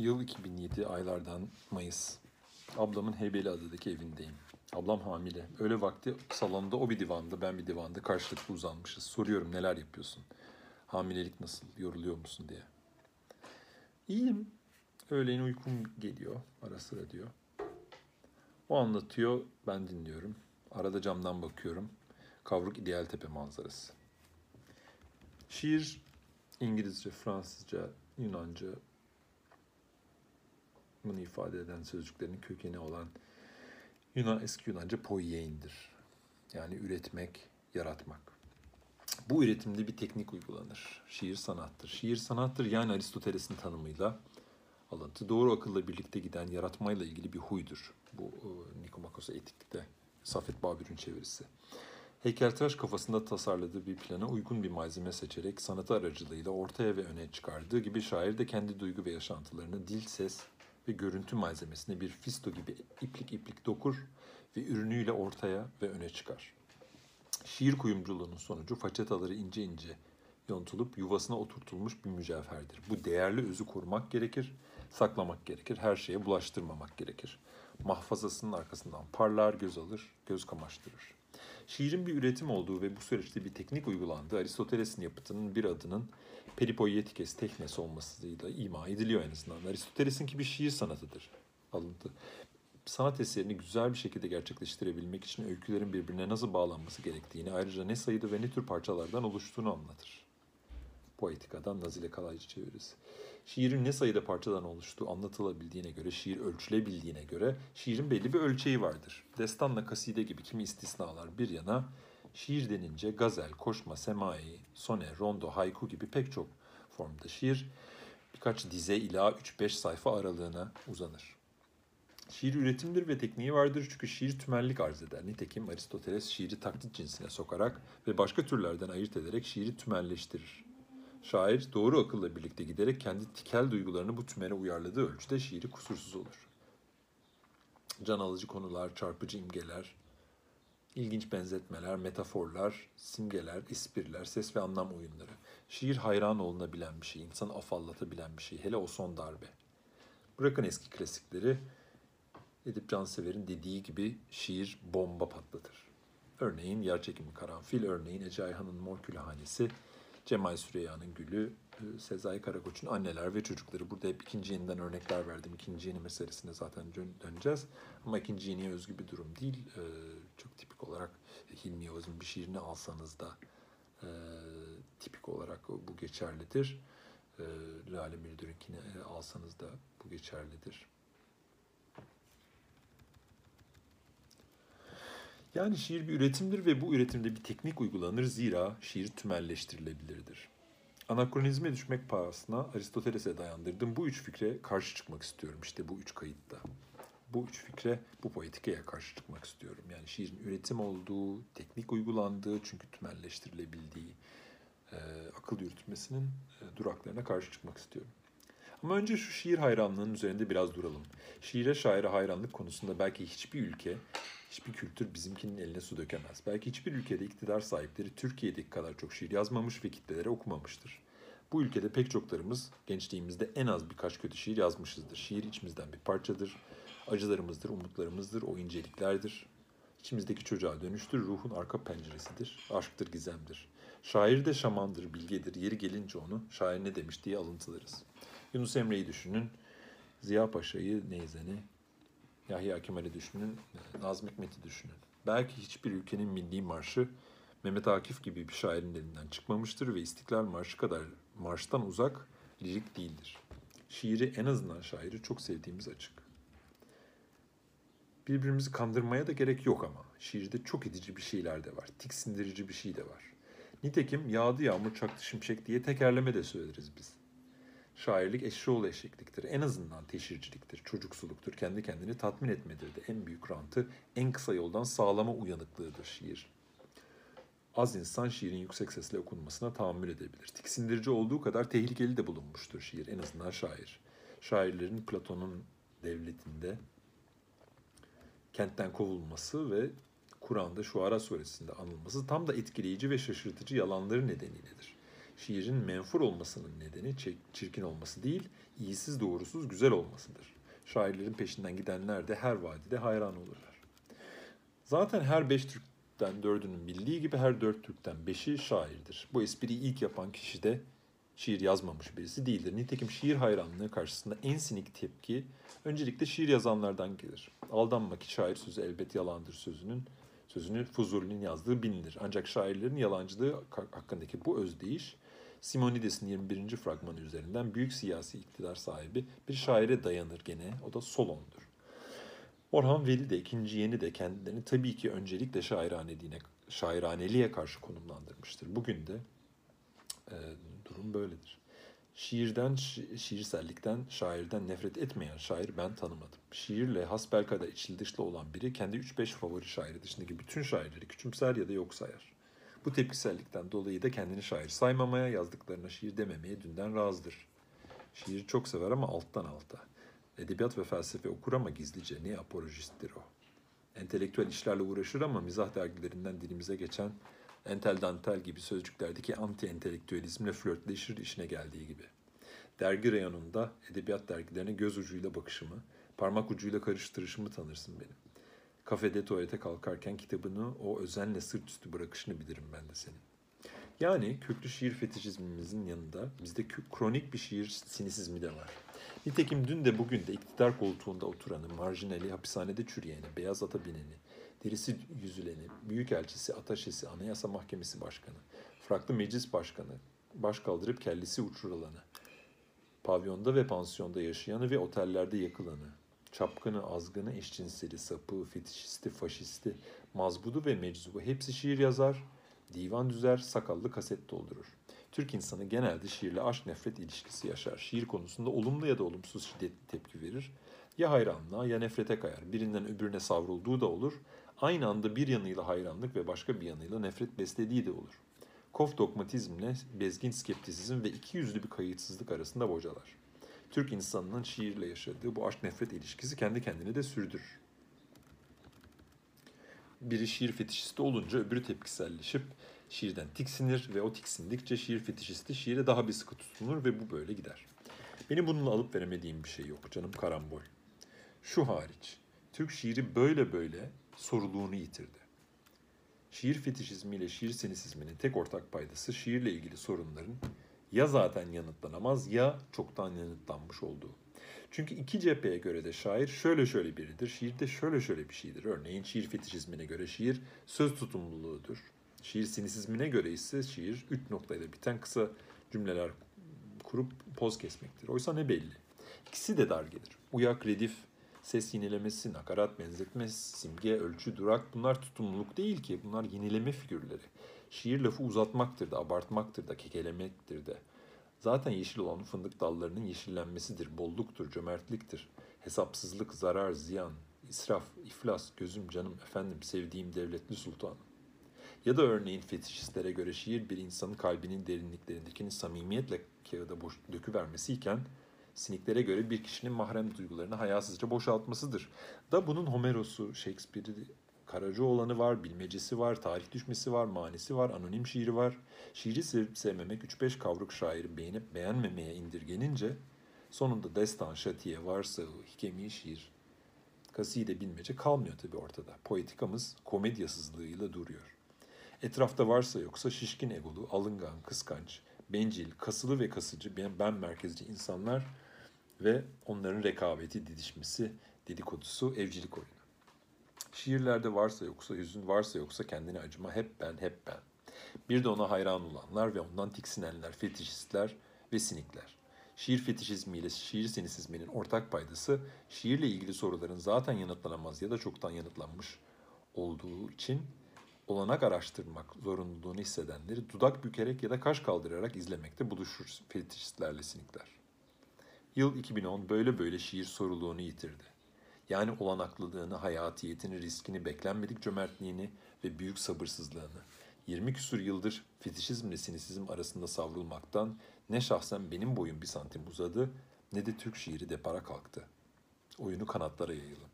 Yıl 2007 aylardan Mayıs. Ablamın Heybeliada'daki evindeyim. Ablam hamile. Öyle vakti salonda o bir divanda, ben bir divanda karşılıklı uzanmışız. Soruyorum neler yapıyorsun? Hamilelik nasıl? Yoruluyor musun diye. İyiyim. Öğleyin uykum geliyor ara sıra diyor. O anlatıyor, ben dinliyorum. Arada camdan bakıyorum. Kavruk İdeal Tepe manzarası. Şiir İngilizce, Fransızca, Yunanca bunu ifade eden sözcüklerin kökeni olan Yunan eski Yunanca poiein'dir. Yani üretmek, yaratmak. Bu üretimde bir teknik uygulanır. Şiir sanattır. Şiir sanattır yani Aristoteles'in tanımıyla alıntı. Doğru akılla birlikte giden yaratmayla ilgili bir huydur. Bu e, Nikomakos'a etikte Safet Babür'ün çevirisi. Heykeltıraş kafasında tasarladığı bir plana uygun bir malzeme seçerek sanatı aracılığıyla ortaya ve öne çıkardığı gibi şair de kendi duygu ve yaşantılarını dil, ses ve görüntü malzemesine bir fisto gibi iplik iplik dokur ve ürünüyle ortaya ve öne çıkar. Şiir kuyumculuğunun sonucu façetaları ince ince yontulup yuvasına oturtulmuş bir mücevherdir. Bu değerli özü korumak gerekir, saklamak gerekir, her şeye bulaştırmamak gerekir. Mahfazasının arkasından parlar, göz alır, göz kamaştırır. Şiirin bir üretim olduğu ve bu süreçte bir teknik uygulandığı Aristoteles'in yapıtının bir adının peripoietikes teknesi olmasıyla ima ediliyor en azından. Aristoteles'inki bir şiir sanatıdır. Alıntı. Sanat eserini güzel bir şekilde gerçekleştirebilmek için öykülerin birbirine nasıl bağlanması gerektiğini, ayrıca ne sayıda ve ne tür parçalardan oluştuğunu anlatır. Poetika'dan Nazile Kalaycı çevirisi. Şiirin ne sayıda parçadan oluştuğu anlatılabildiğine göre, şiir ölçülebildiğine göre şiirin belli bir ölçeği vardır. Destanla kaside gibi kimi istisnalar bir yana, şiir denince gazel, koşma, semai, sone, rondo, haiku gibi pek çok formda şiir birkaç dize ila 3-5 sayfa aralığına uzanır. Şiir üretimdir ve tekniği vardır çünkü şiir tümellik arz eder. Nitekim Aristoteles şiiri taklit cinsine sokarak ve başka türlerden ayırt ederek şiiri tümelleştirir. Şair doğru akılla birlikte giderek kendi tikel duygularını bu tümere uyarladığı ölçüde şiiri kusursuz olur. Can alıcı konular, çarpıcı imgeler, ilginç benzetmeler, metaforlar, simgeler, espriler, ses ve anlam oyunları. Şiir hayran olunabilen bir şey, insanı afallatabilen bir şey. Hele o son darbe. Bırakın eski klasikleri, Edip Cansever'in dediği gibi şiir bomba patlatır. Örneğin Yerçekimi Karanfil, örneğin Ece Ayhan'ın Mor Külhanesi, Cemal Süreyya'nın Gülü, e, Sezai Karakoç'un Anneler ve Çocukları. Burada hep ikinci yeniden örnekler verdim. İkinci yeni meselesine zaten döneceğiz. Ama ikinci yeniye özgü bir durum değil. E, çok tipik olarak Hilmi Yavuz'un bir şiirini alsanız da e, tipik olarak bu geçerlidir. Lale Müldür'ünkini alsanız da bu geçerlidir. Yani şiir bir üretimdir ve bu üretimde bir teknik uygulanır zira şiir tümelleştirilebilirdir. Anakronizme düşmek pahasına Aristoteles'e dayandırdım. Bu üç fikre karşı çıkmak istiyorum işte bu üç kayıtta. Bu üç fikre, bu poetikaya karşı çıkmak istiyorum. Yani şiirin üretim olduğu, teknik uygulandığı çünkü tümelleştirilebildiği, e, akıl yürütmesinin e, duraklarına karşı çıkmak istiyorum. Ama önce şu şiir hayranlığının üzerinde biraz duralım. Şiire şaire hayranlık konusunda belki hiçbir ülke Hiçbir kültür bizimkinin eline su dökemez. Belki hiçbir ülkede iktidar sahipleri Türkiye'deki kadar çok şiir yazmamış ve kitlelere okumamıştır. Bu ülkede pek çoklarımız gençliğimizde en az birkaç kötü şiir yazmışızdır. Şiir içimizden bir parçadır. Acılarımızdır, umutlarımızdır, o inceliklerdir. İçimizdeki çocuğa dönüştür, ruhun arka penceresidir, aşktır, gizemdir. Şair de şamandır, bilgedir. Yeri gelince onu şair ne demiş diye alıntılarız. Yunus Emre'yi düşünün, Ziya Paşa'yı, Neyzen'i, Yahya Kemal'i düşünün, Nazım Hikmet'i düşünün. Belki hiçbir ülkenin milli marşı Mehmet Akif gibi bir şairin elinden çıkmamıştır ve İstiklal Marşı kadar marştan uzak lirik değildir. Şiiri en azından şairi çok sevdiğimiz açık. Birbirimizi kandırmaya da gerek yok ama şiirde çok edici bir şeyler de var, tiksindirici bir şey de var. Nitekim yağdı yağmur çaktı şimşek diye tekerleme de söyleriz biz. Şairlik eşşoğlu eşekliktir. En azından teşhirciliktir, çocuksuluktur, kendi kendini tatmin etmedir de en büyük rantı, en kısa yoldan sağlama uyanıklığıdır şiir. Az insan şiirin yüksek sesle okunmasına tahammül edebilir. Tiksindirici olduğu kadar tehlikeli de bulunmuştur şiir, en azından şair. Şairlerin Platon'un devletinde kentten kovulması ve Kur'an'da Şuara suresinde anılması tam da etkileyici ve şaşırtıcı yalanları nedeniyledir şiirin menfur olmasının nedeni çirkin olması değil, iyisiz doğrusuz güzel olmasıdır. Şairlerin peşinden gidenler de her vadide hayran olurlar. Zaten her beş Türk'ten dördünün bildiği gibi her dört Türk'ten beşi şairdir. Bu espriyi ilk yapan kişi de şiir yazmamış birisi değildir. Nitekim şiir hayranlığı karşısında en sinik tepki öncelikle şiir yazanlardan gelir. Aldanma ki şair sözü elbet yalandır sözünün sözünü Fuzuli'nin yazdığı bilinir. Ancak şairlerin yalancılığı hakkındaki bu özdeyiş Simonides'in 21. fragmanı üzerinden büyük siyasi iktidar sahibi bir şaire dayanır gene. O da Solon'dur. Orhan Veli de ikinci yeni de kendilerini tabii ki öncelikle şairaneliğine, şairaneliğe karşı konumlandırmıştır. Bugün de e, durum böyledir. Şiirden, şi- şiirsellikten, şairden nefret etmeyen şair ben tanımadım. Şiirle hasbelkader içli dışlı olan biri kendi 3-5 favori şairi dışındaki bütün şairleri küçümser ya da yok sayar. Bu tepkisellikten dolayı da kendini şair saymamaya, yazdıklarına şiir dememeye dünden razıdır. Şiiri çok sever ama alttan alta. Edebiyat ve felsefe okur ama gizlice ne apolojisttir o. Entelektüel işlerle uğraşır ama mizah dergilerinden dilimize geçen entel dantel gibi sözcüklerdeki anti entelektüelizmle flörtleşir işine geldiği gibi. Dergi reyonunda edebiyat dergilerine göz ucuyla bakışımı, parmak ucuyla karıştırışımı tanırsın benim. Kafede tuvalete kalkarken kitabını o özenle sırt üstü bırakışını bilirim ben de senin. Yani köklü şiir fetişizmimizin yanında bizde kronik bir şiir sinisizmi de var. Nitekim dün de bugün de iktidar koltuğunda oturanı, marjinali, hapishanede çürüyeni, beyaz ata bineni, derisi yüzüleni, büyükelçisi, ataşesi, anayasa mahkemesi başkanı, fraklı meclis başkanı, baş kaldırıp kellesi uçurulanı, pavyonda ve pansiyonda yaşayanı ve otellerde yakılanı, çapkını, azgını, eşcinseli, sapığı, fetişisti, faşisti, mazbudu ve meczubu hepsi şiir yazar, divan düzer, sakallı kaset doldurur. Türk insanı genelde şiirle aşk nefret ilişkisi yaşar. Şiir konusunda olumlu ya da olumsuz şiddetli tepki verir. Ya hayranlığa ya nefrete kayar. Birinden öbürüne savrulduğu da olur. Aynı anda bir yanıyla hayranlık ve başka bir yanıyla nefret beslediği de olur. Kof dogmatizmle bezgin skeptisizm ve iki yüzlü bir kayıtsızlık arasında bocalar. Türk insanının şiirle yaşadığı bu aşk nefret ilişkisi kendi kendine de sürdürür. Biri şiir fetişisti olunca öbürü tepkiselleşip şiirden tiksinir ve o tiksindikçe şiir fetişisti şiire daha bir sıkı tutunur ve bu böyle gider. Benim bununla alıp veremediğim bir şey yok canım karambol. Şu hariç, Türk şiiri böyle böyle soruluğunu yitirdi. Şiir fetişizmiyle şiir sinisizminin tek ortak paydası şiirle ilgili sorunların ya zaten yanıtlanamaz ya çoktan yanıtlanmış olduğu. Çünkü iki cepheye göre de şair şöyle şöyle biridir, şiir de şöyle şöyle bir şeydir. Örneğin şiir fetişizmine göre şiir söz tutumluluğudur. Şiir sinisizmine göre ise şiir üç noktayla biten kısa cümleler kurup poz kesmektir. Oysa ne belli. İkisi de dar gelir. Uyak, redif, ses yinelemesi, nakarat, benzetme, simge, ölçü, durak bunlar tutumluluk değil ki. Bunlar yenileme figürleri. Şiir lafı uzatmaktır da, abartmaktır da, kekelemektir de. Zaten yeşil olan fındık dallarının yeşillenmesidir, bolluktur, cömertliktir. Hesapsızlık, zarar, ziyan, israf, iflas, gözüm, canım, efendim, sevdiğim devletli sultanım. Ya da örneğin fetişistlere göre şiir bir insanın kalbinin derinliklerindekini samimiyetle kağıda boş, döküvermesi iken siniklere göre bir kişinin mahrem duygularını hayasızca boşaltmasıdır. Da bunun Homeros'u, Shakespeare'i, Karacaoğlan'ı var, bilmecesi var, tarih düşmesi var, manisi var, anonim şiiri var. Şiiri sevmemek 3-5 kavruk şairi beğenip beğenmemeye indirgenince sonunda destan, şatiye, varsa, hikemi, şiir, kaside bilmece kalmıyor tabii ortada. Poetikamız komedyasızlığıyla duruyor. Etrafta varsa yoksa şişkin egolu, alıngan, kıskanç, bencil, kasılı ve kasıcı, ben, ben merkezci insanlar ve onların rekabeti, didişmesi, dedikodusu, evcilik oyunu. Şiirlerde varsa yoksa hüzün, varsa yoksa kendine acıma, hep ben, hep ben. Bir de ona hayran olanlar ve ondan tiksinenler, fetişistler ve sinikler. Şiir fetişizmiyle şiir sinisizminin ortak paydası, şiirle ilgili soruların zaten yanıtlanamaz ya da çoktan yanıtlanmış olduğu için olanak araştırmak zorunluluğunu hissedenleri dudak bükerek ya da kaş kaldırarak izlemekte buluşur fetişistlerle sinikler. Yıl 2010 böyle böyle şiir soruluğunu yitirdi. Yani olanaklılığını, hayatiyetini, riskini, beklenmedik cömertliğini ve büyük sabırsızlığını. 20 küsur yıldır fetişizmle sinisizm arasında savrulmaktan ne şahsen benim boyum bir santim uzadı ne de Türk şiiri depara kalktı. Oyunu kanatlara yayılı.